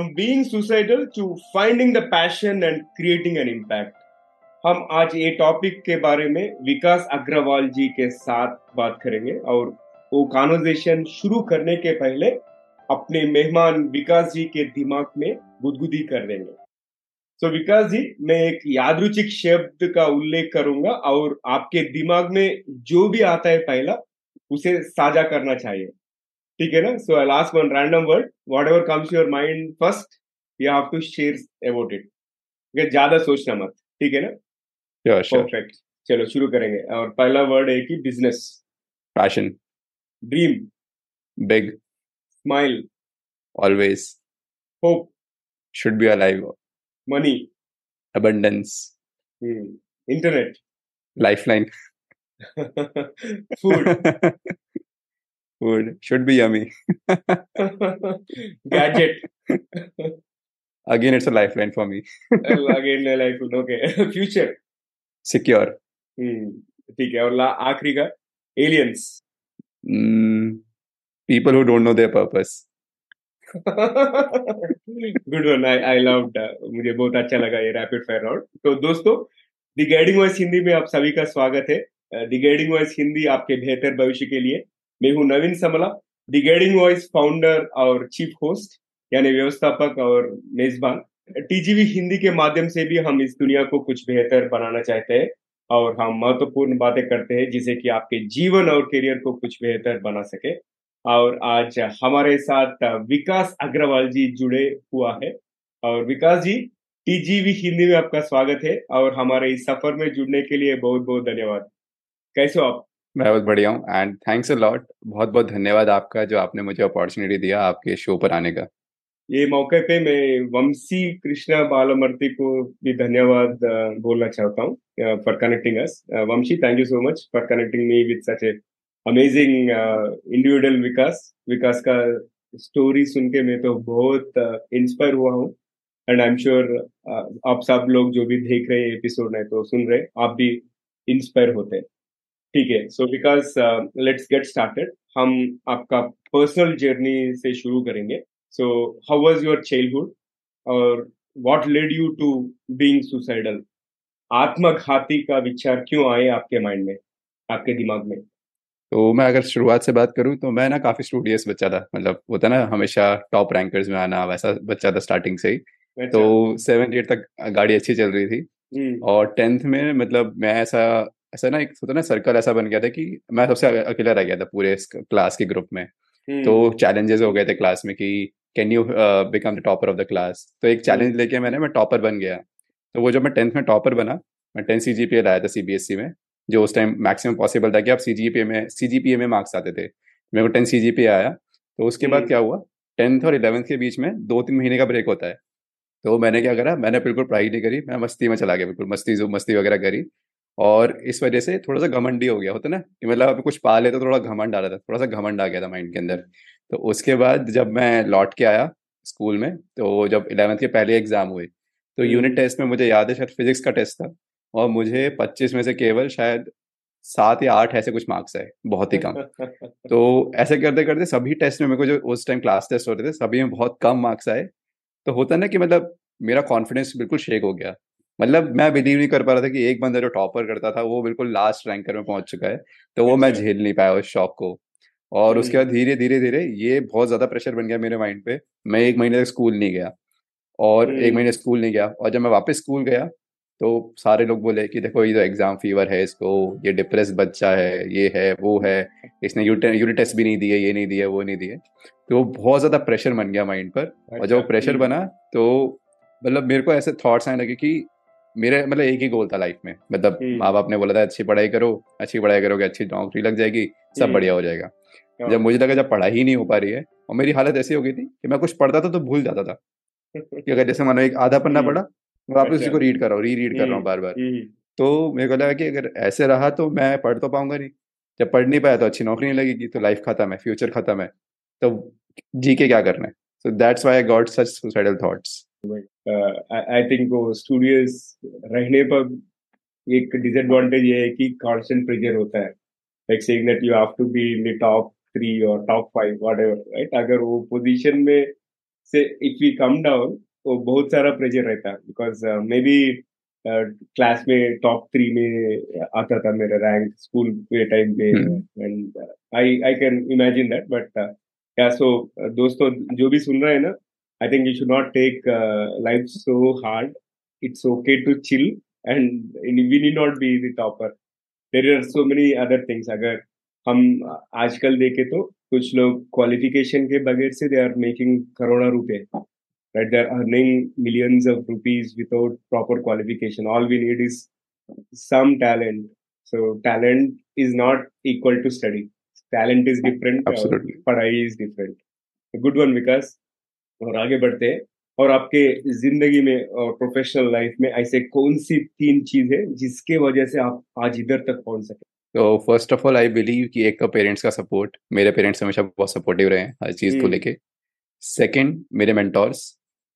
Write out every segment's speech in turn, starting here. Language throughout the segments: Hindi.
From being suicidal to finding the passion and creating an impact हम आज ये टॉपिक के बारे में विकास अग्रवाल जी के साथ बात करेंगे और वो कॉन्वर्जेशन शुरू करने के पहले अपने मेहमान विकास जी के दिमाग में गुदगुदी कर देंगे। सो so, विकास जी मैं एक यादरुचिक शब्द का उल्लेख करूँगा और आपके दिमाग में जो भी आता है पहला उसे साझा करना चाहिए। ठीक है ना? So I last one random word whatever comes your mind first you have to share about it ज़्यादा सोचना मत ठीक है ना? परफेक्ट चलो शुरू करेंगे। और पहला वर्ड है कि business passion dream big smile always hope should be alive. Money abundance. Internet lifeline. Food Food should be yummy. Gadget. Again, it's a lifeline for me. Again, a lifeline. Okay. Future. Secure. Hmm. ठीक है और आखिरी का aliens. Mm, people who don't know their purpose. Good one I I loved मुझे बहुत अच्छा लगा ये रैपिड फायर राउंड तो दोस्तों दी गाइडिंग वॉइस हिंदी में आप सभी का स्वागत है दी गाइडिंग वॉइस हिंदी आपके बेहतर भविष्य के लिए मैं हूँ Naveen Samla the guiding voice founder और चीफ होस्ट यानी व्यवस्थापक और मेजबान। टीजीवी हिंदी के माध्यम से भी हम इस दुनिया को कुछ बेहतर बनाना चाहते हैं और हम महत्वपूर्ण बातें करते हैं जिसे कि आपके जीवन और करियर को कुछ बेहतर बना सके। और आज हमारे साथ विकास अग्रवाल जी जुड़े हुआ है। और विकास जी टीजीवी हिंदी में आपका स्वागत है और हमारे इस सफ़र में जुड़ने के लिए बहुत बहुत धन्यवाद। कैसे हो आप? मैं बहुत बढ़िया हूँ एंड थैंक्स अ लॉट बहुत बहुत धन्यवाद आपका जो आपने मुझे अपॉर्चुनिटी दिया आपके शो पर आने का। ये मौके पे मैं वंशी कृष्णा बालमर्ती को भी धन्यवाद बोलना चाहता हूँ for connecting us Vanshi thank you so much for connecting me with such a amazing individual Vikas Vikas का स्टोरी सुन के मैं तो बहुत इंस्पायर हुआ हूँ एंड आई एम श्योर आप सब लोग जो भी देख रहे हैं एपिसोड है तो सुन रहे आप भी इंस्पायर होते हैं। ठीक है so because let's get started हम आपका पर्सनल जर्नी से शुरू करेंगे. So how was your childhood और what led you to being suicidal आत्मघाती का विचार क्यों आए आपके माइंड में आपके दिमाग में? तो मैं अगर शुरुआत से बात करूँ तो मैं ना काफ़ी स्टूडियस बच्चा था. मतलब होता ना हमेशा टॉप रैंकर्स में आना वैसा बच्चा था स्टार्टिंग से ही. अच्छा। तो सेवन एट तक गाड़ी अच्छी चल रही थी. हम्म। और टेंथ में मतलब मैं ऐसा ऐसा ना एक होता ना सर्कल ऐसा बन गया था कि मैं सबसे अकेला रह गया था पूरे क्लास के ग्रुप में। तो चैलेंजेस हो गए थे क्लास में कि can you become the topper of the class तो एक चैलेंज लेके मैंने मैं टॉपर बन गया। तो वो जब मैं टेंथ में टॉपर बना मैं टेंथ सी जी पी लाया था सी बी एस ई में जो उस टाइम मैक्सिमम पॉसिबल था कि आप सी जी पी में सी जी पी ए में मार्क्स आते थे। मेरे को टेंथ सी जी पी आया तो उसके बाद क्या हुआ? टेंथ और इलेवंथ के बीच में दो तीन महीने का ब्रेक होता है। तो मैंने क्या करा? मैंने बिल्कुल पढ़ाई नहीं करी मैं मस्ती में चला गया बिल्कुल मस्ती जो मस्ती वगैरह करी। और इस वजह से थोड़ा सा घमंडी हो गया होता ना? कि मतलब अभी कुछ पा ले तो थोड़ा घमंड आ रहा था थोड़ा सा घमंड आ गया था माइंड के अंदर। तो उसके बाद जब मैं लौट के आया स्कूल में तो जब इलेवेंथ के पहले एग्ज़ाम हुए तो यूनिट टेस्ट में मुझे याद है शायद फिजिक्स का टेस्ट था और मुझे पच्चीस में से केवल शायद सात या आठ ऐसे कुछ मार्क्स आए बहुत ही कम। तो ऐसे करते करते सभी टेस्ट में मेरे को जो उस टाइम क्लास टेस्ट होते थे सभी में बहुत कम मार्क्स आए। तो होता ना कि मतलब मेरा कॉन्फिडेंस बिल्कुल शेक हो गया। मतलब मैं बिलीव नहीं कर पा रहा था कि एक बंदा जो टॉपर करता था वो बिल्कुल लास्ट रैंकर में पहुँच चुका है तो वो मैं अच्छा। झेल नहीं पाया उस शॉक को। और उसके बाद धीरे धीरे धीरे ये बहुत ज़्यादा प्रेशर बन गया मेरे माइंड पे मैं एक महीने तक स्कूल नहीं गया। और एक महीने स्कूल नहीं गया और जब मैं वापस स्कूल गया तो सारे लोग बोले कि देखो ये तो एग्ज़ाम फीवर है इसको ये डिप्रेस बच्चा है ये है वो है इसने यूनिट टेस्ट भी नहीं दिए ये नहीं दिए वो नहीं दिए। तो बहुत ज़्यादा प्रेशर बन गया माइंड पर और जब वो प्रेशर अच्छा। बना तो मतलब मेरे को ऐसे थॉट्स आने लगे कि मेरे मतलब एक ही गोल था लाइफ में। मतलब हम्म। माँ बाप ने बोला था अच्छी पढ़ाई करो अच्छी पढ़ाई करोगे अच्छी नौकरी लग जाएगी सब हम्म। बढ़िया हो जाएगा। जब मुझे लगा जब पढ़ाई ही नहीं हो पा रही है और मेरी हालत ऐसी हो गई थी कि मैं कुछ पढ़ता था तो भूल जाता था। कि अगर जैसे मानो एक आधा पन्ना हम्म। पढ़ा वापस उसी को रीड कर रहा हूँ री रीड कर रहा हूँ बार बार तो मेरे को लगा कि अगर ऐसे रहा तो मैं पढ़ तो पाऊँगा नहीं। जब पढ़ नहीं पाया तो अच्छी नौकरी नहीं लगेगी तो लाइफ खत्म है फ्यूचर खत्म है। तो जी के क्या करना है? So that's why I got such suicidal thoughts I think वो स्टूडियोज रहने पर एक डिसएडवांटेज ये है कि कांस्टेंट प्रेशर होता है। Like saying that you have to be in the top three और टॉप फाइव व्हाटएवर राइट अगर वो पोजीशन में से इफ़ वी कम डाउन तो बहुत सारा प्रेशर रहता है। बिकॉज़ मे बी क्लास में टॉप थ्री में आता था मेरा रैंक स्कूल के टाइम पे। And I I can imagine that but क्या सो दोस्तों जो भी सुन रहे हैं ना I think you should not take life so hard it's okay to chill and we need not be the topper there are so many other things अगर हम आजकल देखे तो कुछ लोग क्वालिफिकेशन के बगैर से दे आर मेकिंग करोड़ों रुपए right they're earning millions of rupees without proper qualification all we need is some talent so talent is not equal to study talent is different absolutely padhai is different a good one because और आगे बढ़ते हैं। और आपके ज़िंदगी में और प्रोफेशनल लाइफ में ऐसे कौन सी तीन चीज़ है जिसके वजह से आप आज इधर तक पहुँच सके? तो first of all I believe कि एक तो पेरेंट्स का सपोर्ट मेरे पेरेंट्स हमेशा बहुत सपोर्टिव रहे हैं हर चीज़ को लेके। सेकंड मेरे मेंटोर्स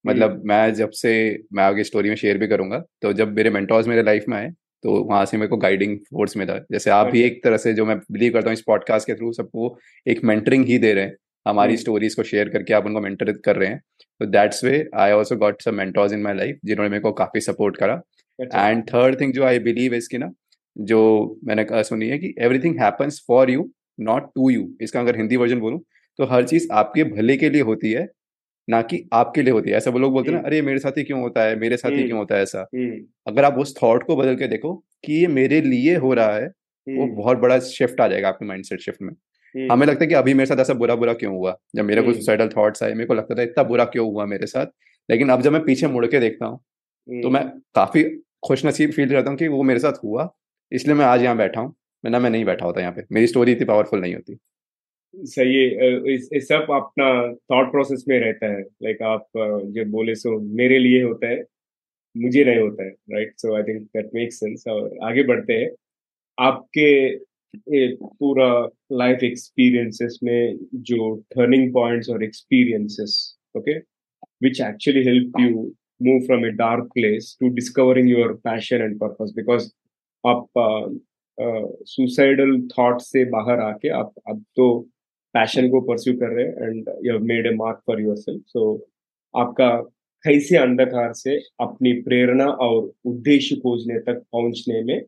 मतलब मैं जब से मैं आगे स्टोरी में शेयर भी करूँगा तो जब मेरे मेंटोर्स मेरे लाइफ में आए तो वहाँ से मेरे को गाइडिंग फोर्स मिला। जैसे आप भी एक तरह से जो मैं बिलीव करता हूँ इस पॉडकास्ट के थ्रू सबको एक मेंटरिंग ही दे रहे हैं। हमारी स्टोरीज को शेयर करके आप उनको मेंटर कर रहे हैं। तो that's way I also got some mentors in my life जिन्होंने मेरे को काफ़ी सपोर्ट करा। एंड थर्ड थिंग जो आई बिलीव इसकी ना जो मैंने सुनी है कि everything happens for you not to you इसका अगर हिंदी वर्जन बोलूँ तो हर चीज़ आपके भले के लिए होती है ना कि आपके लिए होती है। ऐसा वो लोग बोलते हैं ना अरे मेरे साथ ही क्यों होता है? मेरे साथ ही क्यों होता है ऐसा? अगर आप उस थॉट को बदल के देखो कि ये मेरे लिए हो रहा है वो बहुत बड़ा शिफ्ट आ जाएगा आपके माइंडसेट शिफ्ट में। हमें लगता है कि अभी मेरे साथ ऐसा बुरा बुरा क्यों हुआ? जब मेरे को सुसाइडल थॉट्स आए मेरे को लगता था इतना बुरा क्यों हुआ मेरे साथ? लेकिन अब जब मैं पीछे मुड़ के देखता हूँ तो मैं काफ़ी खुश नसीब फील करता हूँ कि वो मेरे साथ हुआ इसलिए मैं आज यहाँ बैठा हूँ मैं मैं नहीं बैठा होता यहाँ पे। मेरी स्टोरी इतनी पावरफुल नहीं होती। सही है इस, इस सब अपना थॉट प्रोसेस में रहता है। लाइक आप जब बोले सो मेरे लिए होता है मुझे नहीं होता है right so I think that makes sense और आगे बढ़ते हैं। आपके पूरा लाइफ एक्सपीरियंसेस में जो टर्निंग पॉइंट्स और experiences okay which actually help you move from a dark place to discovering your passion and purpose because आप सुसाइडल uh, थॉट से बाहर आके आप अब तो पैशन को परस्यू कर रहे हैं and you have made a mark for yourself so आपका कैसे अंधकार से अपनी प्रेरणा और उद्देश्य खोजने तक पहुँचने में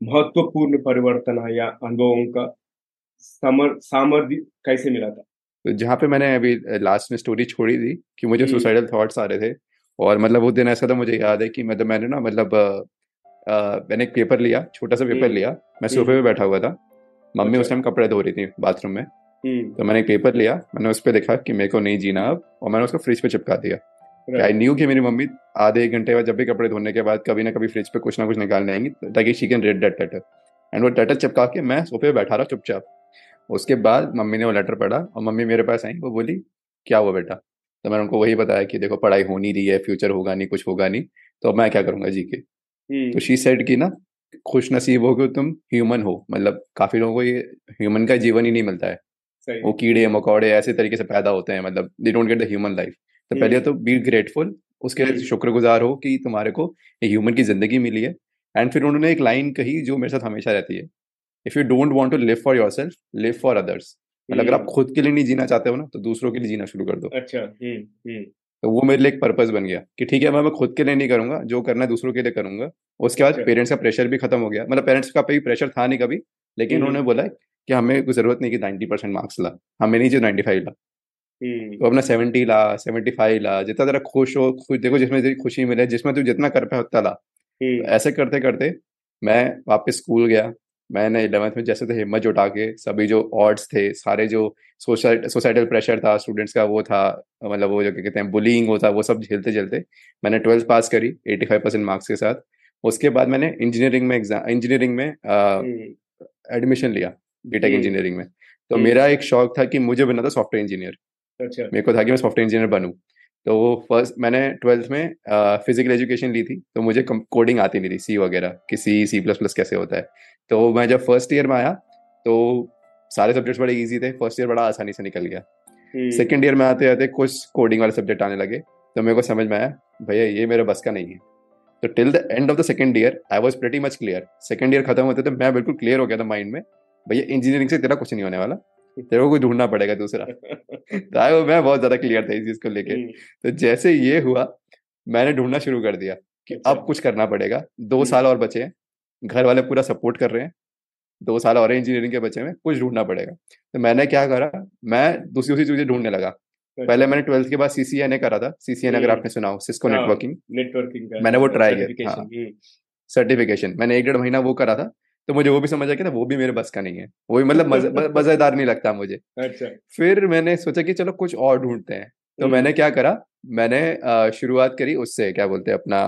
महत्वपूर्ण परिवर्तन है या अनुभवों का सामर्थ्य कैसे मिला था तो जहाँ पे मैंने अभी लास्ट में स्टोरी छोड़ी थी कि मुझे सुसाइडल हम्म। थॉट्स आ रहे थे और मतलब वो दिन ऐसा था मुझे याद है कि मतलब मैंने ना मतलब आ, मैंने एक पेपर लिया छोटा सा पेपर हम्म। लिया मैं सोफे पे बैठा हुआ था मम्मी उस टाइम अच्छा। कपड़े धो रही थी बाथरूम में हम्म। तो मैंने एक पेपर लिया मैंने उस पर देखा कि मेरे को नहीं जीना अब और मैंने उसको फ्रिज पे चिपका दिया आई न्यू कि मेरी मम्मी आधे एक घंटे बाद जब भी कपड़े धोने के बाद कभी ना कभी फ्रिज पे कुछ ना कुछ निकालने आएँगी ताकि she can read that letter and वो लेटर चिपका के मैं सोफे पे बैठा रहा चुपचाप। उसके बाद मम्मी ने वो लेटर पढ़ा और मम्मी मेरे पास आई वो बोली क्या हुआ बेटा? तो मैंने उनको वही बताया कि देखो पढ़ाई हो नहीं रही है फ्यूचर होगा नहीं कुछ होगा नहीं तो मैं क्या करूँगा जी के? हम्म। तो शी सेट की ना खुश नसीब हो कि तुम ह्यूमन हो। मतलब काफ़ी लोगों को ये ह्यूमन का जीवन ही नहीं मिलता है। वो कीड़े मकौड़े ऐसे तरीके से पैदा होते हैं मतलब they don't get the human life तो पहले तो बी ग्रेटफुल उसके हम्म। शुक्रगुजार हो कि तुम्हारे को एक ह्यूमन की ज़िंदगी मिली है। एंड फिर उन्होंने एक लाइन कही जो मेरे साथ हमेशा रहती है। If you don't want to live for yourself live for others मतलब अगर आप हम्म। खुद के लिए नहीं जीना चाहते हो ना तो दूसरों के लिए जीना शुरू कर दो। अच्छा हम्म, तो वो मेरे लिए एक पर्पज बन गया कि ठीक है मैं मैं खुद के लिए नहीं करूँगा जो करना है दूसरों के लिए करूँगा। उसके बाद पेरेंट्स अच्छा। का प्रेशर भी खत्म हो गया। मतलब पेरेंट्स का भी प्रेशर था नहीं कभी लेकिन उन्होंने बोला कि हमें कोई ज़रूरत नहीं कि नाइन्टी परसेंट मार्क्स ला। हमें नहीं चाहिए नाइन्टी फाइव ला। हम्म। तो अपना सेवेंटी ला सेवेंटी फाइव ला जितना तेरा खुश हो खुश देखो जिसमें तेरी खुशी मिले जिसमें तू जितना कर पाए उतना ला। हम्म। तो ऐसे करते करते मैं वापस स्कूल गया मैंने इलेवेंथ में जैसे थे हिम्मत जुटा के सभी जो ऑर्ड्स थे सारे जो सोशल सोसाइटल प्रेशर था स्टूडेंट्स का वो था मतलब वो जो क्या कहते हैं बुलिंग होता वो सब झेलते झेलते मैंने ट्वेल्थ पास करी एटी फाइव परसेंट मार्क्स के साथ। उसके बाद मैंने इंजीनियरिंग में एग्ज़ाम इंजीनियरिंग में एडमिशन हम्म। लिया बीटेक इंजीनियरिंग में। तो मेरा एक शौक था कि मुझे बनना था सॉफ्टवेयर इंजीनियर अच्छा। मेरे को था कि मैं सॉफ्टवेयर इंजीनियर बनूँ। तो फ़र्स्ट मैंने ट्वेल्थ में फ़िज़िकल एजुकेशन ली थी तो मुझे कोडिंग आती नहीं थी सी वगैरह कि सी सी प्लस प्लस कैसे होता है। तो मैं जब फ़र्स्ट ईयर में आया तो सारे सब्जेक्ट्स बड़े इजी थे फ़र्स्ट ईयर बड़ा आसानी से निकल गया। सेकेंड हम्म। ईयर में आते आते कुछ कोडिंग वाले सब्जेक्ट आने लगे तो मेरे को समझ में आया भैया ये मेरे बस का नहीं है। तो till the end of the second year I was pretty much clear second year खत्म होते थे मैं बिल्कुल क्लियर हो गया था माइंड में भैया इंजीनियरिंग से तेरा कुछ नहीं होने वाला। तेरे को कोई ढूंढना पड़ेगा दूसरा। तो मैं बहुत ज़्यादा क्लियर था इस चीज़ को लेके। हम्म। तो जैसे ये हुआ मैंने ढूंढना शुरू कर दिया कि अच्छा। अब कुछ करना पड़ेगा। दो हम्म। साल और बचे हैं। घर वाले पूरा सपोर्ट कर रहे हैं। दो साल और इंजीनियरिंग के बच्चे में कुछ ढूंढना पड़ेगा। तो मैंने क्या करा मैं दूसरी दूसरी चीज़ें ढूँढने लगा। अच्छा। पहले मैंने ट्वेल्थ के बाद सीसीएनए करा था। सीसीएनए अगर हम्म। आपने सुना हो सिस्को नेटवर्किंग नेटवर्किंग मैंने वो ट्राई किया। सर्टिफिकेशन हाँ। मैंने एक डेढ़ महीना वो करा था। तो मुझे वो भी समझ आया कि ना वो भी मेरे बस का नहीं है वो भी मतलब मज़ेदार नहीं लगता मुझे अच्छा फिर मैंने सोचा कि चलो कुछ और ढूंढते हैं तो। मैंने क्या करा मैंने शुरुआत करी उससे क्या बोलते हैं अपना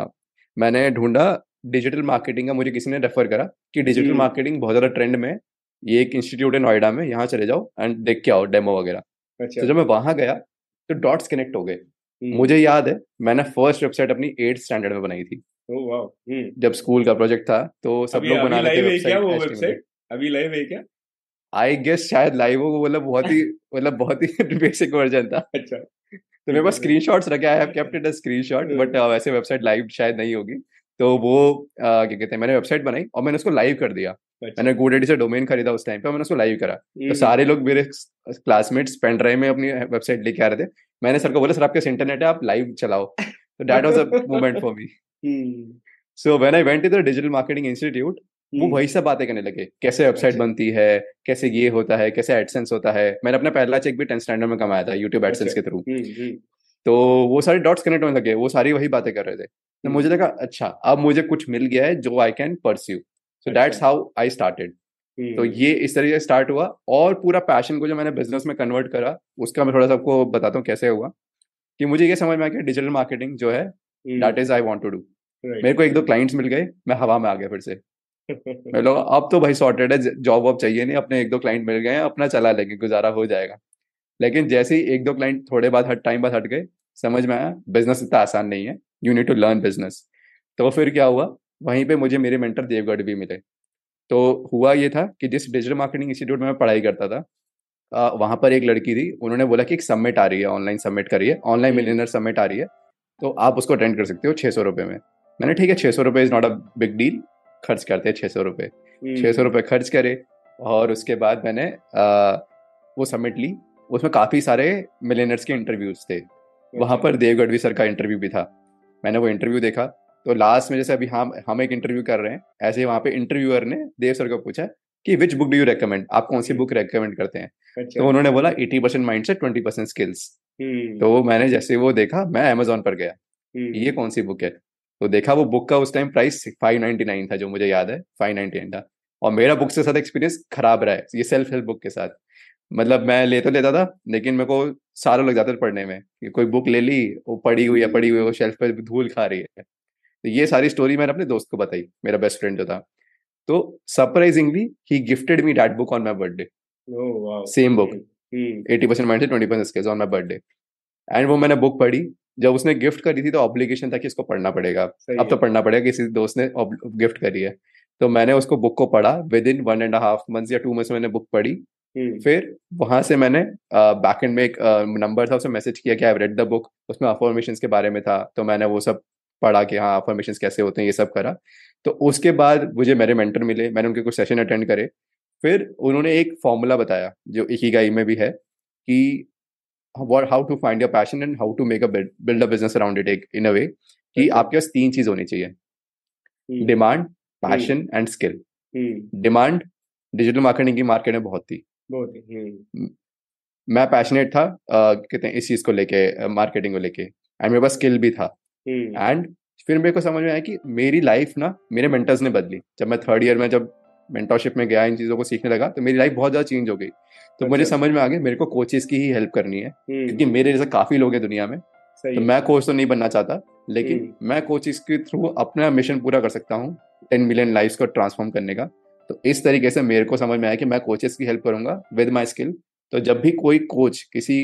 मैंने ढूंढा डिजिटल मार्केटिंग का मुझे किसी ने रेफर करा कि डिजिटल मार्केटिंग। बहुत ज़्यादा ट्रेंड में ये एक इंस्टीट्यूट है नोएडा में यहाँ चले जाओ एंड देख के आओ डेमो वगैरह अच्छा। तो जब मैं वहाँ गया तो डॉट्स कनेक्ट हो गए। मुझे याद है मैंने फ़र्स्ट वेबसाइट अपनी एट स्टैंडर्ड में बनाई थी हम्म। जब स्कूल का प्रोजेक्ट था तो सब लोग बना रहे थे अभी लाइव है क्या? आई गेस शायद लाइव हो मतलब बहुत ही मतलब बहुत ही बेसिक वर्जन था। अच्छा। तो मेरे पास स्क्रीनशॉट्स रखे I have kept it a screenshot but वैसे वेबसाइट लाइव शायद नहीं होगी। तो वो क्या कहते हैं मैंने वेबसाइट बनाई और मैंने उसको लाइव कर दिया। अच्छा। मैंने गोडेडी से डोमेन खरीदा उस टाइम पे मैंने उसको लाइव करा। तो हम्म। सारे लोग मेरे क्लासमेट्स पेन ड्राइव में अपनी वेबसाइट लेके आ रहे थे। मैंने सर को बोला सर आपके इंटरनेट है आप लाइव चलाओ। तो that was a moment for me so when I went to the digital marketing institute वो हम्म। वही सब बातें करने लगे। कैसे वेबसाइट अच्छा। बनती है कैसे ये होता है कैसे एडसेंस होता है। मैंने अपना पहला चेक भी टेंथ स्टैंडर्ड में कमाया था यूट्यूब एडसेंस अच्छा। के थ्रू हम्म, तो वो सारे डॉट्स कनेक्ट होने लगे वो सारी वही बातें कर रहे थे। तो मुझे लगा अच्छा अब मुझे कुछ मिल गया है जो I can pursue so that's how I started तो ये इस तरीके से स्टार्ट हुआ और पूरा पैशन को जो मैंने बिज़नेस में कन्वर्ट करा उसका मैं थोड़ा सा आपको बताता हूँ कैसे हुआ। कि मुझे ये समझ में आया कि डिजिटल मार्केटिंग जो है that is I want to do मेरे को एक दो क्लाइंट्स मिल गए मैं हवा में आ गया फिर से। मैं लोग अब तो भाई सॉर्टेड है जॉब वॉब चाहिए नहीं अपने एक दो क्लाइंट मिल गए अपना चला लेंगे गुजारा हो जाएगा। लेकिन जैसे ही एक दो क्लाइंट थोड़े बाद हट टाइम बाद हट गए समझ में आया बिज़नेस इतना आसान नहीं है you need to learn business तो फिर क्या हुआ वहीं पे मुझे मेरे मेंटर देवगढ़ भी मिले। तो हुआ ये था कि जिस डिजिटल मार्केटिंग इंस्टीट्यूट में मैं पढ़ाई करता था वहाँ पर एक लड़की थी उन्होंने बोला कि एक सबमिट आ रही है ऑनलाइन सबमिट करिए ऑनलाइन मिलीनर सबमिट आ रही है। तो आप उसको अटेंड कर सकते हो छह सौ रुपए में। मैंने ठीक है छह सौ रुपए is not a big deal खर्च करते हैं छह सौ रुपए। छह सौ रुपए खर्च करे और उसके बाद मैंने आ, वो सबमिट ली। उसमें काफ़ी सारे मिलेनर्स के इंटरव्यूज़ थे। वहाँ पर देव गढ़वी सर का इंटरव्यू भी था। मैंने वो इंटरव्यू देखा। तो लास्ट में जैसे अभी हम हम एक इंटरव्यू कर रहे हैं ऐसे ही वहाँ पे इंटरव्यूअर ने देव सर को पूछा कि which book do you recommend आप कौन सी बुक रेकमेंड करते हैं? अच्छा। तो उन्होंने बोला एटी परसेंट माइंड से ट्वेंटी परसेंट स्किल्स तो मैंने जैसे वो देखा मैं अमेजोन पर गया। हम्म। ये कौन सी बुक है? तो देखा वो बुक का उस time price five ninety nine था जो मुझे याद है फाइव नाइनटी नाइन था। और मेरा बुक के साथ एक्सपीरियंस खराब रहा है ये सेल्फ हेल्प बुक के साथ। मतलब मैं ले तो लेता था लेकिन मेरे को सालों लग जाते थे पढ़ने में कि कोई बुक ले ली वो पड़ी हुई है पड़ी हुई वो शेल्फ पर धूल खा रही है। तो ये सारी स्टोरी मैंने अपने दोस्त को बताई मेरा बेस्ट फ्रेंड जो था। तो surprisingly he gifted me that book on my birthday same book eighty percent mind से twenty percent skills on my birthday and वो मैंने बुक पढ़ी। जब उसने गिफ्ट करी थी तो ऑब्लिगेशन था कि इसको पढ़ना पड़ेगा। अब तो पढ़ना पड़ेगा किसी दोस्त ने गिफ्ट करी है। तो मैंने उसको बुक को पढ़ा within one and half month या टू मंथ्स मैंने बुक पढ़ी। हम्म। फिर वहाँ से मैंने बैक एंड में एक नंबर था उसे मैसेज किया कि आई रेड द बुक उसमें अफॉर्मेशन के बारे में था। तो मैंने वो सब पढ़ा कि हाँ अफॉर्मेशन कैसे होते हैं ये सब करा। तो उसके बाद मुझे मेरे मेंटर मिले। मैंने उनके कुछ सेशन अटेंड करे। फिर उन्होंने एक फॉर्मूला बताया जो इकिगाई में भी है कि how to find your passion and how to make a build a business around it in a way कि आपके पास तीन चीज़ होनी चाहिए। Demand passion and skill demand digital marketing की मार्केट में बहुत थी। बहुत हम्म। मैं पैशनेट था कहते हैं इस चीज़ को लेके मार्केटिंग को लेके एंड मेरे पास स्किल भी था। एंड फिर मेरे को समझ में आया कि मेरी लाइफ ना मेरे मेंटर्स ने बदली। जब मैं थर्ड ईयर में जब मेंटरशिप में गया इन चीज़ों को सीखने लगा तो मेरी लाइफ बहुत ज़्यादा चेंज हो गई। तो अच्छा। मुझे समझ में आ गया मेरे को कोचेस की ही हेल्प करनी है क्योंकि मेरे जैसे काफ़ी लोग हैं दुनिया में तो मैं कोच तो नहीं बनना चाहता लेकिन मैं कोचेस के थ्रू अपना मिशन पूरा कर सकता हूँ टेन मिलियन लाइफ को ट्रांसफॉर्म करने का। तो इस तरीके से मेरे को समझ में आया कि मैं कोचेस की हेल्प करूँगा विद माई स्किल तो जब भी कोई कोच किसी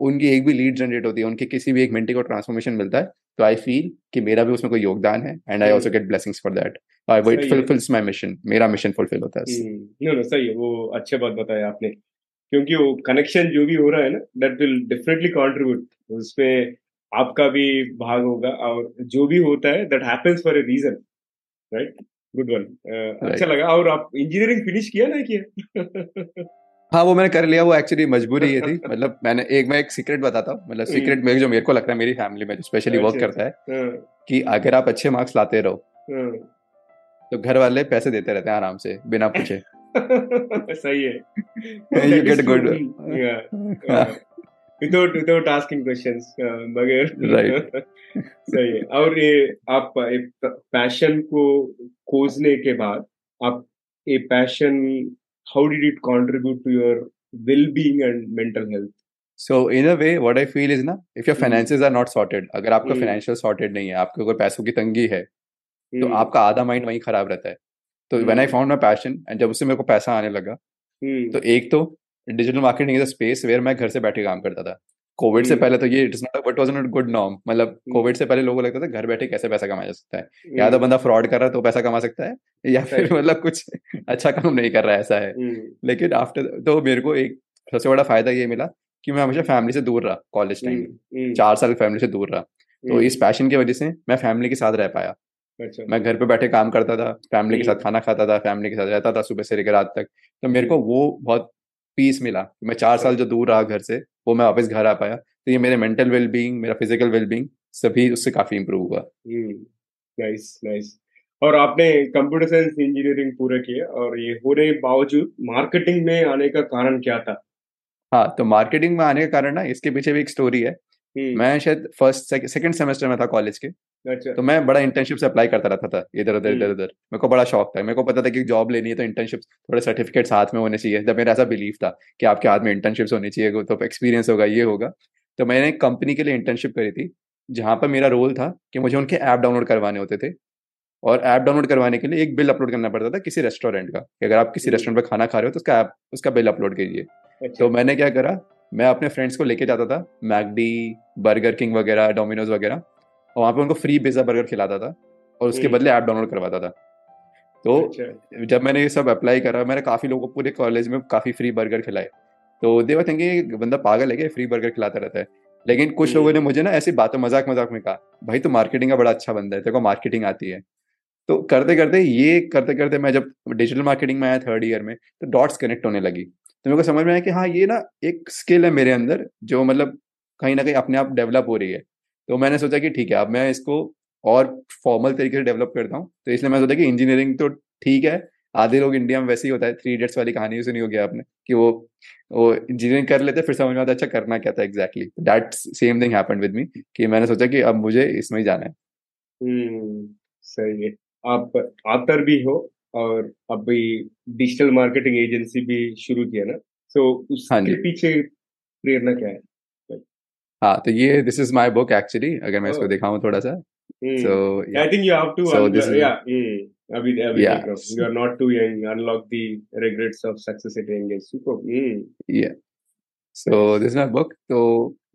उनकी एक भी लीड जनरेट होती है उनके किसी भी एक मिनटी को ट्रांसफॉर्मेशन मिलता है तो आई फील कि मेरा भी उसमें कोई योगदान है and I also get blessings for that I वो इट फुलफिल्स माय मिशन मेरा मिशन फुलफिल होता है। नो नो सही है। वो अच्छे बात बताया आपने। क्योंकि वो कनेक्शन जो भी हो रहा है ना दैट विल डेफिनेटली कंट्रीब्यूट उसमें आपका भी भाग होगा और जो भी होता है that happens for a reason right good one अच्छा लगा। और आप इंजीनियरिंग फिनिश किया ना किया हाँ वो मैंने कर लिया। वो एक्चुअली मजबूरी ये थी। मतलब मैंने एक मैं एक सीक्रेट बताता हूँ। मतलब सीक्रेट में जो मेरे को लगता है मेरी फैमिली में जो स्पेशली वर्क करता है हाँ। कि अगर आप अच्छे मार्क्स लाते रहो हाँ। तो घर वाले पैसे देते रहते हैं आराम से बिना पूछे। सही है। You get good without without asking questions बगैर। राइट सही है। और ये आप एक पैशन को खोजने के बाद आप ये passion how did it contribute to your well-being and mental health? So in a way what i feel is na if your finances mm. are not sorted अगर आपका फाइनेंशियल सॉर्टेड नहीं है आपके अगर पैसों की तंगी है mm. तो आपका आधा माइंड वहीं खराब रहता है। तो when I found my passion and जब उससे मेरे को पैसा आने लगा. तो एक तो digital marketing is a space where मैं घर से बैठे काम करता था। कोविड से पहले तो ये it is not but was not good norm मतलब कोविड से पहले लोगों को लगता था घर बैठे कैसे पैसा कमाया जा सकता है? या तो बंदा फ्रॉड कर रहा है तो पैसा कमा सकता है? या फिर मतलब कुछ अच्छा काम नहीं कर रहा है ऐसा है। लेकिन आफ्टर तो मेरे को एक सबसे बड़ा फ़ायदा ये मिला कि मैं हमेशा फैमिली से दूर रहा कॉलेज टाइम चार साल फैमिली से दूर रहा। तो इस पैशन की वजह से मैं फैमिली के साथ रह पाया। अच्छा। मैं घर पे बैठे काम करता था फैमिली के साथ खाना खाता था फैमिली के साथ रहता था सुबह से लेकर रात तक। तो मेरे को वो बहुत पीस मिला मैं चार साल जो दूर रहा घर से वो मैं वापस घर आ पाया। तो ये मेरे मेंटल वेलबींग मेरा फ़िज़िकल वेलबींग सभी उससे काफ़ी इम्प्रूव हुआ। नाइस हम्म, नाइस और आपने कंप्यूटर साइंस इंजीनियरिंग पूरा किया और ये होने के बावजूद मार्केटिंग में आने का कारण क्या था? हाँ तो मार्केटिंग में आने का कारण ना इसके पीछे भी एक स्टोरी है। हम्म। मैं शायद फ़र्स्ट सेकंड सेमेस्टर में था कॉलेज के अच्छा। तो मैं बड़ा इंटर्नशिप से अप्लाई करता रहता था इधर उधर इधर हम्म। उधर। मेरे को बड़ा शौक था मेरे को पता था कि जॉब लेनी है तो इंटर्नशिप थोड़े सर्टिफिकेट हाथ में होने चाहिए जब मेरा ऐसा बिलीव था कि आपके हाथ में इंटर्नशिप होनी चाहिए तो एक्सपीरियंस होगा ये होगा। तो मैंने एक कंपनी के लिए इंटर्नशिप करी थी जहाँ पर मेरा रोल था कि मुझे उनके ऐप डाउनलोड करवाने होते थे। और ऐप डाउनलोड करवाने के लिए एक बिल अपलोड करना पड़ता था किसी रेस्टोरेंट का कि अगर आप किसी रेस्टोरेंट पर खाना खा रहे हो तो उसका ऐप उसका बिल अपलोड कीजिए। तो मैंने क्या करा मैं अपने फ्रेंड्स को लेके जाता था मैकडी बर्गर किंग वगैरह डोमिनोज वगैरह और वहाँ पे उनको फ्री पिज्जा बर्गर खिलाता था और उसके। बदले ऐप डाउनलोड करवाता था तो अच्छा। जब मैंने ये सब अप्लाई करा मैंने काफ़ी लोगों को पूरे कॉलेज में काफ़ी फ्री बर्गर खिलाए तो देवा थिंकिंग बंदा पागल है क्या फ्री बर्गर खिलाता रहता है लेकिन कुछ लोगों ने। मुझे ना ऐसी बातों मज़ाक मज़ाक में कहा भाई तो मार्केटिंग का बड़ा अच्छा बंदा है तेरे को मार्केटिंग आती है तो करते करते ये करते करते मैं जब डिजिटल मार्केटिंग में आया थर्ड ईयर में तो डॉट्स कनेक्ट होने लगी तो मेरे को समझ में आया कि हाँ ये ना एक स्किल है मेरे अंदर, जो मतलब कहीं ना कहीं अपने आप डेवलप हो रही है। तो मैंने सोचा कि ठीक है, अब मैं इसको और फॉर्मल तरीके से डेवलप करता हूँ। तो इसलिए मैं सोचा कि इंजीनियरिंग तो ठीक है, आधे लोग इंडिया में वैसे ही होता है थ्री इडियट्स वाली कहानी सुनी हो गया आपने, कि वो वो इंजीनियरिंग कर लेते, फिर समझ में आता अच्छा करना क्या था exactly that same thing happened with me कि मैंने सोचा कि अब मुझे इसमें ही जाना है। हम्म सही है। आप आतर भी हो और अभी डिजिटल मार्केटिंग एजेंसी भी शुरू किया ना? सो so, उसके हाँ पीछे प्रेरणा क्या है? हाँ तो ये this is my book actually अगर मैं oh. इसको. दिखाऊँ थोड़ा सा। So I think you have to so this या अभी अभी you are not too young unlock the regrets of success at young age super या so this is my book तो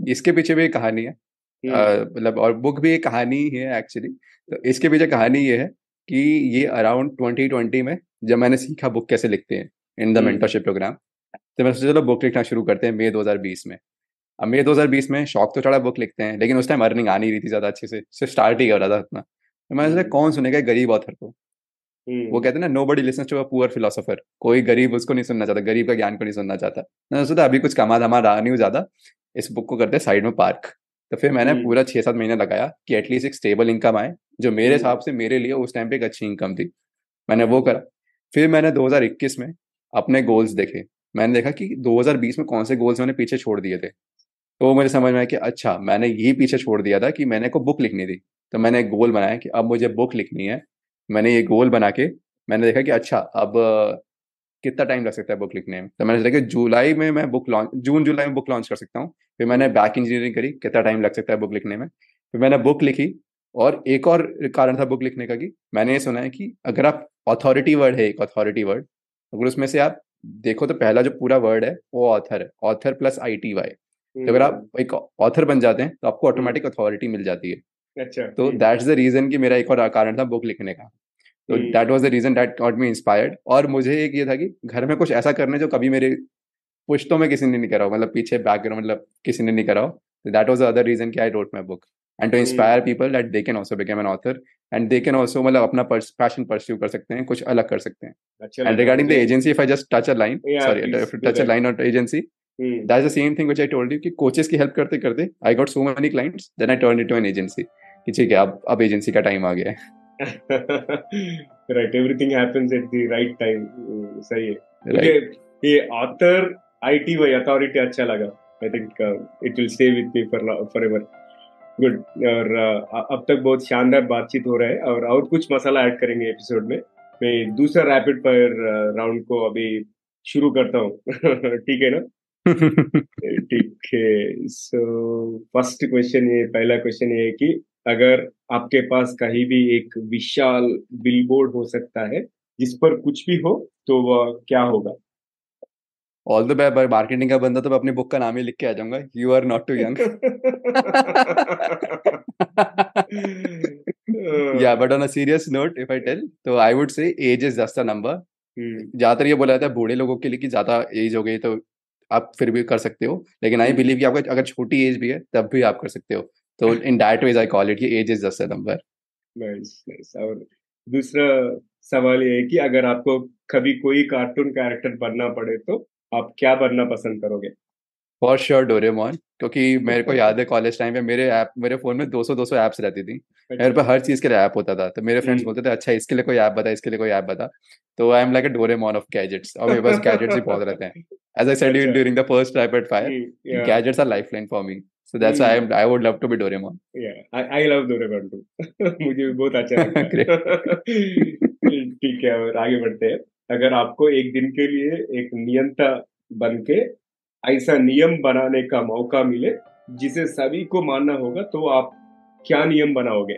इसके पीछे भी एक कहानी है। Hmm. मतलब और बुक भी एक कहानी ही है एक्चुअली तो इसके पीछे कहानी ये है कि ये अराउंड 2020 में जब मैंने सीखा बुक कैसे लिखते हैं इन द मेंटरशिप प्रोग्राम तो मैंने सोचा चलो बुक लिखना शुरू करते हैं मई 2020 में। अब मई 2020 में शौक तो चढ़ा बुक लिखते हैं लेकिन उस टाइम अर्निंग आ नहीं रही थी ज़्यादा अच्छे से सिर्फ़ स्टार्ट ही कर रहा था अपना तो मैंने सोचा हम्म। कौन सुनेगा गरीब ऑथर को? वो हम्म। कहते हैं ना nobody listen to a poor philosopher कोई गरीब उसको नहीं सुनना चाहता गरीब का ज्ञान को नहीं सुनना चाहता। मैंने सोचा अभी कुछ कमा धमा रहा नहीं ज़्यादा इस बुक को करते साइड में पार्क तो फिर मैंने हम्म। पूरा छह सात महीने लगाया कि एटलीस्ट एक स्टेबल इनकम आए जो मेरे हिसाब से मेरे लिए उस टाइम पे एक अच्छी इनकम थी। मैंने वो करा। फिर मैंने 2021 में अपने गोल्स देखे। मैंने देखा कि 2020 में कौन से गोल्स मैंने पीछे छोड़ दिए थे। तो वो मुझे समझ में आया कि अच्छा मैंने यही पीछे छोड़ दिया था कि मैंने को बुक लिखनी थी। तो मैंने एक गोल बनाया कि अब मुझे बुक लिखनी है। मैंने ये गोल बना के मैंने देखा कि अच्छा अब कितना टाइम लग सकता है बुक लिखने में? तो मैंने सोचा कि जुलाई में मैं बुक लॉन्च जून जुलाई में बुक लॉन्च कर सकता हूँ। फिर मैंने बैक इंजीनियरिंग करी कितना टाइम लग सकता है बुक लिखने में? फिर मैंने बुक लिखी और एक और कारण था बुक लिखने का कि मैंने ये सुना है कि अगर आप अथॉरिटी वर्ड है एक अथॉरिटी वर्ड अगर उसमें से आप देखो तो पहला जो पूरा वर्ड है वो ऑथर है। Author plus I T Y तो अगर आप हम्म। एक ऑथर बन जाते हैं तो आपको ऑटोमेटिक अथॉरिटी मिल जाती है। अच्छा तो दैट्स द रीजन कि मेरा एक और कारण था बुक लिखने का। तो that was the reason that got me inspired और मुझे एक ये था कि घर में कुछ ऐसा करने जो कभी मेरे पुश्तों में किसी ने नहीं करा हो मतलब पीछे बैकग्राउंड मतलब किसी ने नहीं करा हो that was the other reason कि I wrote my book and to inspire people that they can also become an author and they can also मतलब अपना पैशन परस्यू कर सकते हैं कुछ अलग कर सकते हैं। And regarding the agency if I just touch a line sorry touch a line on agency that the same thing which I told you कि कोचेस की हेल्प करते करते I got so many clients then I turn it to an agency कि ठीक है अब अब एजेंसी का टाइम आ गया है। Right everything happens at the right time सही है। मुझे ये ऑथर आईटी वही अथॉरिटी अच्छा लगा। I think it will stay with me for forever good और uh, अब तक बहुत शानदार बातचीत हो रहा है और और कुछ मसाला ऐड करेंगे एपिसोड में। मैं दूसरा रैपिड फायर राउंड को अभी शुरू करता हूँ। ठीक है ना? ठीक है। सो फ़र्स्ट क्वेश्चन ये पहला क्वेश्चन ये है कि अगर आपके पास कहीं भी एक विशाल बिलबोर्ड हो सकता है जिस पर कुछ भी हो तो वह क्या होगा? ऑल द बाय मार्केटिंग का बंदा तो मैं अपनी बुक का नाम ही लिख के आ जाऊँगा। You are not too young या but on a serious note if I tell तो I would say age is just a number ज़्यादातर ये बोला जाता है बूढ़े लोगों के लिए कि ज़्यादा एज हो गई तो आप फिर भी कर सकते हो। लेकिन आई बिलीव कि आपका अगर छोटी एज भी है तब भी आप कर सकते हो। तो in that ways I call it कि age is just a number nice nice और दूसरा सवाल ये है कि अगर आपको कभी कोई कार्टून कैरेक्टर बनना पड़े तो आप क्या बनना पसंद करोगे? फॉर श्योर डोरेमोन क्योंकि मेरे को याद है कॉलेज टाइम पे मेरे ऐप मेरे फ़ोन में 200 200 ऐप्स रहती थी। अच्छा। मेरे पे हर चीज़ के लिए ऐप होता था। तो मेरे फ्रेंड्स। बोलते थे अच्छा इसके लिए कोई ऐप बता इसके लिए कोई ऐप बता। तो I am like a Doraemon of gadgets और मेरे पास गैजेट्स ही बहुत रहते हैं। As I said you during the first rapid fire gadgets are lifeline for me So that's why I'm, I would love to be Doraemon. Yeah, I, I love Doraemon too. मुझे भी बहुत अच्छा लगता है। ठीक है और आगे बढ़ते हैं। अगर आपको एक दिन के लिए एक नियंता बन के ऐसा नियम बनाने का मौका मिले जिसे सभी को मानना होगा तो आप क्या नियम बनाओगे?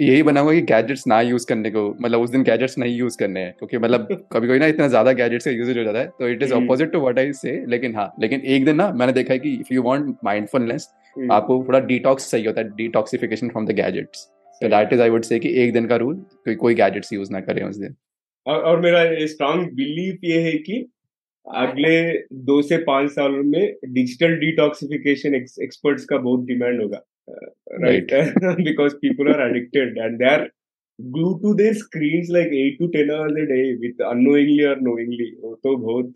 यही बनाऊँगा कि गैजेट्स ना यूज़ करने को मतलब उस दिन गैजेट्स नहीं यूज़ करने हैं क्योंकि मतलब कभी कभी ना इतना ज़्यादा गैजेट्स का यूजेज हो जाता है तो it is opposite to what I say लेकिन हाँ लेकिन एक दिन ना मैंने देखा है कि इफ़ यू वांट माइंडफुलनेस आपको थोड़ा डिटॉक्स चाहिए होता है डिटॉक्सिफिकेशन फ्रॉम द गैजेट्स तो that is I would say कि एक दिन का रूल कोई कोई गैजेट्स यूज़ ना करें उस दिन। और, और मेरा स्ट्रांग बिलीव ये है कि अगले दो से पाँच सालों में डिजिटल डिटॉक्सिफिकेशन एक्सपर्ट्स का बहुत डिमांड होगा। Right? Because people are addicted and they are glued to their screens like 8 to 10 hours a day with unknowingly or knowingly. तो बहुत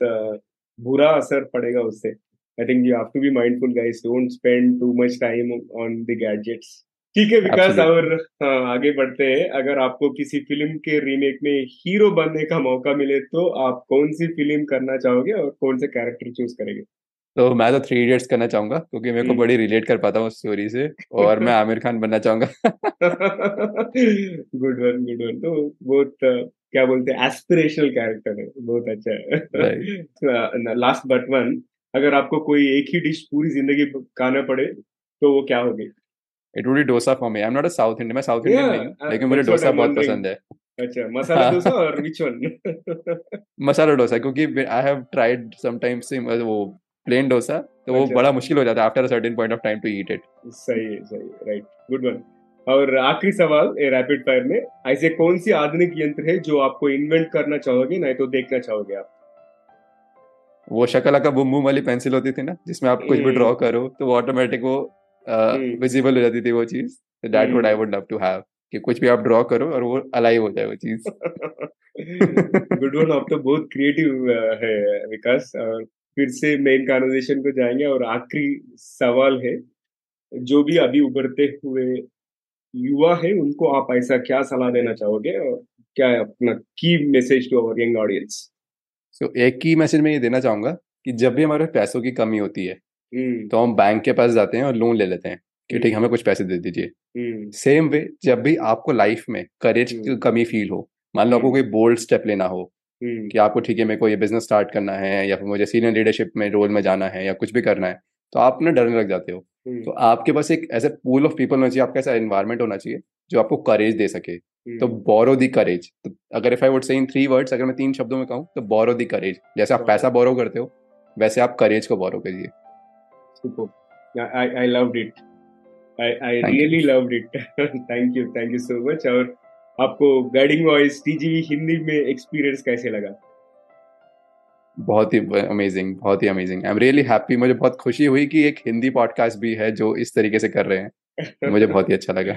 बुरा असर पड़ेगा उससे। I think you have to be mindful guys don't spend too much time on the gadgets ठीक है विकास और हाँ, आगे बढ़ते हैं। अगर आपको किसी फ़िल्म के रीमेक में हीरो बनने का मौका मिले तो आप कौन सी फ़िल्म करना चाहोगे और कौन से कैरेक्टर चूज़ करेंगे? तो मैं तो थ्री इडियट्स करना चाहूँगा क्योंकि मेरे को हम्म। बड़ी रिलेट कर पाता हूँ उस स्टोरी से और मैं आमिर खान बनना चाहूँगा। गुड वन गुड वन तो बहुत क्या बोलते हैं एस्पिरेशनल कैरेक्टर है। बहुत अच्छा है। लास्ट बट वन अगर आपको कोई एक ही डिश पूरी ज़िंदगी खाना पड़े तो वो क्या होगी? It would be dosa for me I am not a South Indian मैं साउथ इंडियन नहीं लेकिन मुझे डोसा बहुत पसंद है। अच्छा मसाला डोसा और विच वन मसाला डोसा क्योंकि आई हैव ट्राइड समटाइम्स वो प्लेन डोसा तो वो अच्छा। बड़ा मुश्किल हो जाता है after a certain point of time to eat it सही है सही राइट गुड वन और आखिरी सवाल ए रैपिड फायर में ऐसे कौन सी आधुनिक यंत्र है जो आपको इन्वेंट करना चाहोगे नहीं तो देखना चाहोगे आप? वो शकला का बुम बुम वाली पेंसिल होती थी ना जिसमें आप कुछ भी ड्रॉ हम्म। करो तो वो ऑटोमेटिक वो विजिबल हम्म। हो जाती थी वो चीज़। That would I would love to have कि कुछ भी आप ड्रॉ करो और वो अलाइव हो जाए वो चीज़। गुड वन आप तो बहुत क्रिएटिव है विकास। और फिर से मेन कॉन्वर्जेशन को जाएँगे और आखिरी सवाल है जो भी अभी उभरते हुए युवा है उनको आप ऐसा क्या सलाह देना चाहोगे और क्या अपना की message to our young audience so एक ही मैसेज मैं ये देना चाहूँगा कि जब भी हमारे पैसों की कमी होती है hmm. तो हम बैंक के पास जाते हैं और लोन ले लेते हैं कि ठीक हमें कुछ पैसे दे दीजिए सेम hmm. वे जब भी आपको लाइफ में करेज. की कमी फील हो मान लो आपको कोई बोल्ड स्टेप लेना हो हम्म। कि आपको ठीक है मेरे को ये बिज़नेस स्टार्ट करना है या फिर मुझे सीनियर लीडरशिप में रोल में जाना है या कुछ भी करना है तो आप ना डरने लग जाते हो हम्म। तो आपके पास एक ऐसे पूल ऑफ़ पीपल होना चाहिए आपका ऐसा एनवायरमेंट होना चाहिए जो आपको करेज दे सके तो बोरो दी करेज तो अगर इफ़ आई वुड से इन थ्री वर्ड्स अगर मैं तीन शब्दों में कहूँ तो बोरो दी करेज जैसे आप पैसा बोरो करते हो वैसे आप करेज को बोरो करिए. I loved it I I really loved it thank you thank you so much और आपको गाइडिंग वॉइस टीजीवी हिंदी में एक्सपीरियंस कैसे लगा? बहुत ही अमेजिंग बहुत ही amazing I am really happy मुझे बहुत खुशी हुई कि एक हिंदी पॉडकास्ट भी है जो इस तरीके से कर रहे हैं। मुझे बहुत ही अच्छा लगा।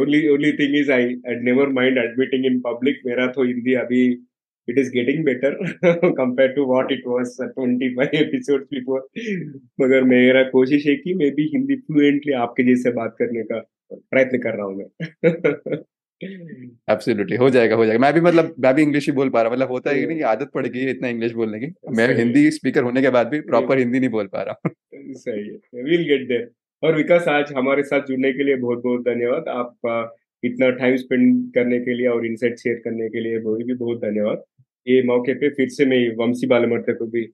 Only only thing is I I never mind admitting in public मेरा तो हिंदी अभी, it is getting better compared to what it was 25 episodes before. मगर मेरा कोशिश है कि मैं भी हिंदी फ्लुएंटली आपके जैसे बात करने का प्रयत्न कर रहा हूँ मैं। एब्सोल्युटली हो जाएगा हो जाएगा। मैं भी मतलब मैं भी इंग्लिश ही बोल पा रहा मतलब होता है नहीं आदत पड़ गई है इतना इंग्लिश बोलने की। मैं हिंदी स्पीकर होने के बाद भी प्रॉपर हिंदी नहीं बोल पा रहा हूँ। सही है। विल गेट देयर और विकास आज हमारे साथ जुड़ने के लिए बहुत बहुत धन्यवाद। आप इतना टाइम स्पेंड करने के लिए और इनसाइट शेयर करने के लिए बहुत भी बहुत धन्यवाद। ये मौके पे फिर से मैं वंशी बालमर्ते को भी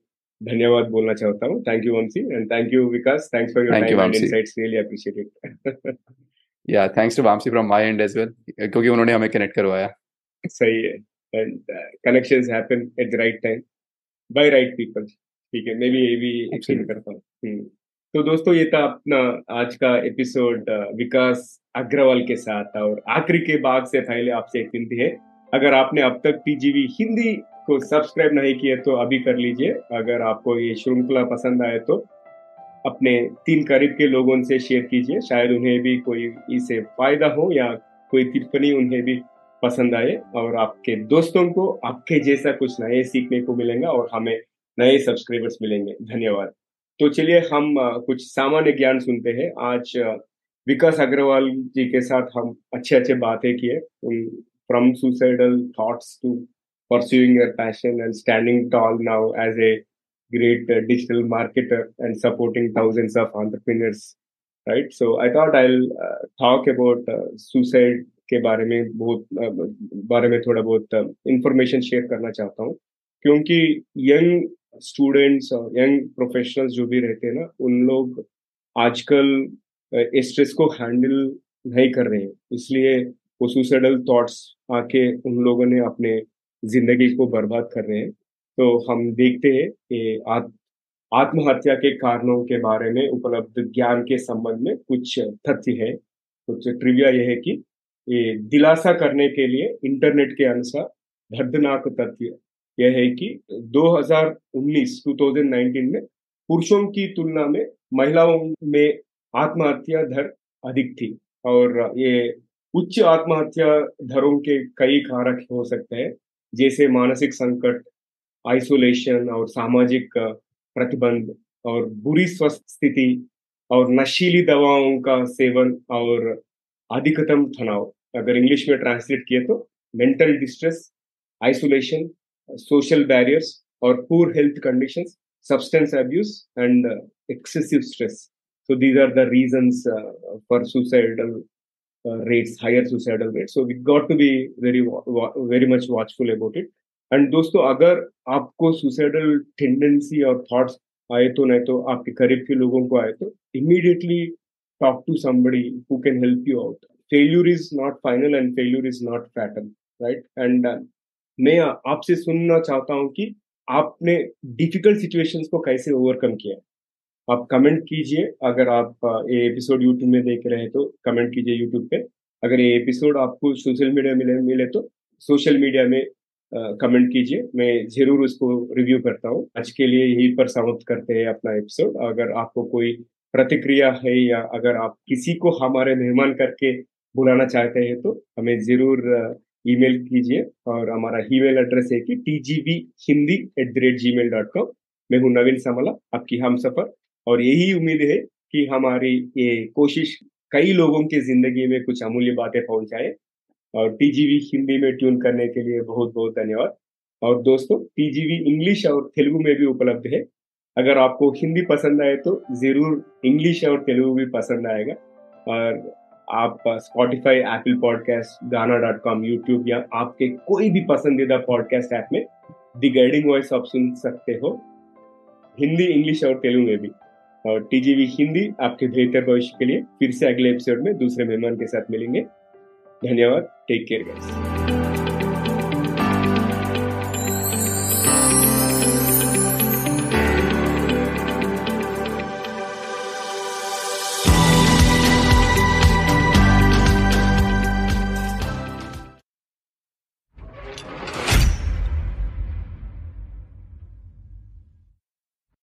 धन्यवाद बोलना चाहता हूँ। Thank you Vamshi and thank you Vikas. Thanks for your time and insights really appreciate it yeah thanks to Vamsi from my end as well क्योंकि उन्होंने हमें कनेक्ट करवाया। सही है। And connections happen at the right time by right people ठीक है मैं भी ये भी एक्सप्लेन करता हूँ। हम्म। तो दोस्तों ये था अपना आज का एपिसोड विकास अग्रवाल के साथ और आखिरी के भाग से पहले आपसे एक विनती है। अगर आपने अब तक टीजीवी हिंदी को सब्सक्राइब नहीं किया तो अभी कर लीजिए। अगर आपको ये श्रृंखला पसंद आए तो अपने तीन करीब के लोगों से शेयर कीजिए। शायद उन्हें भी कोई इसे फ़ायदा हो या कोई टिप्पणी उन्हें भी पसंद आए और आपके दोस्तों को, आपके जैसा कुछ नए सीखने को मिलेगा और हमें नए सब्सक्राइबर्स मिलेंगे। धन्यवाद। तो चलिए हम कुछ सामान्य ज्ञान सुनते हैं। आज विकास अग्रवाल जी के साथ हम अच्छे अच्छे बातें किए। From suicidal thoughts to pursuing your passion and standing tall now as a great uh, digital marketer and supporting thousands of entrepreneurs right? So i thought i'll uh, talk about uh, suicide के बारे में बहुत बारे में थोड़ा बहुत इंफॉर्मेशन शेयर करना चाहता हूँ। क्योंकि यंग स्टूडेंट्स और यंग प्रोफेशनल्स जो भी रहते हैं ना उन लोग आजकल स्ट्रेस को हैंडल नहीं कर रहे हैं। इसलिए वो सुसाइडल थॉट्स आके उन लोगों ने अपने ज़िंदगी को बर्बाद कर रहे हैं। तो हम देखते हैं कि आत्महत्या के कारणों के बारे में उपलब्ध ज्ञान के संबंध में कुछ तथ्य है। कुछ ट्रिविया यह है कि ये दिलासा करने के लिए इंटरनेट के अनुसार दर्दनाक तथ्य यह है कि 2019 2019 में पुरुषों की तुलना में महिलाओं में आत्महत्या दर अधिक थी और ये उच्च आत्महत्या दरों के कई कारक हो सकते हैं, जैसे मानसिक संकट आइसोलेशन और सामाजिक प्रतिबंध और बुरी स्वस्थ स्थिति और नशीली दवाओं का सेवन और अधिकतम तनाव अगर इंग्लिश में ट्रांसलेट किए तो mental distress isolation social barriers और poor health conditions substance abuse and excessive stress are the reasons uh, for suicidal uh, rates, higher suicidal rates. So we got to be very very much watchful about it. And दोस्तों, अगर आपको सुसाइडल टेंडेंसी और थॉट्स आए तो नहीं तो आपके करीब के लोगों को आए तो immediately talk to somebody who can help you out failure is not final and failure is not fatal right and मैं आपसे सुनना चाहता हूँ कि आपने डिफ़िकल्ट सिचुएशंस को कैसे ओवरकम किया आप कमेंट कीजिए, अगर आप ये एपिसोड यूट्यूब में देख रहे हैं तो कमेंट कीजिए यूट्यूब पे। अगर ये एपिसोड आपको सोशल मीडिया मिले मिले तो सोशल मीडिया में कमेंट कीजिए। मैं ज़रूर उसको रिव्यू करता हूँ। आज के लिए यही पर समाप्त करते हैं अपना एपिसोड अगर आपको कोई प्रतिक्रिया है या अगर आप किसी को हमारे मेहमान करके बुलाना चाहते हैं तो हमें ज़रूर ईमेल कीजिए। और हमारा ईमेल एड्रेस है कि T G B Hindi at the rate gmail dot com मैं हूँ नवीन समला, आपकी हम सफ़र। और यही उम्मीद है कि हमारी ये कोशिश कई लोगों की ज़िंदगी में कुछ अमूल्य बातें पहुँचाए। और टीजीवी हिंदी में ट्यून करने के लिए बहुत बहुत धन्यवाद। और दोस्तों टीजीवी इंग्लिश और तेलुगु में भी उपलब्ध है। अगर आपको हिंदी पसंद आए तो ज़रूर इंग्लिश और तेलुगु भी पसंद आएगा। और आप Spotify Apple podcast Gaana dot com YouTube या आपके कोई भी पसंदीदा पॉडकास्ट ऐप में दी गाइडिंग वॉइस आप सुन सकते हो। हिंदी इंग्लिश और तेलुगु में भी। और टीजीवी हिंदी आपके बेहतर भविष्य के लिए फिर से अगले एपिसोड में दूसरे मेहमान के साथ मिलेंगे। धन्यवाद टेक केयर गाइस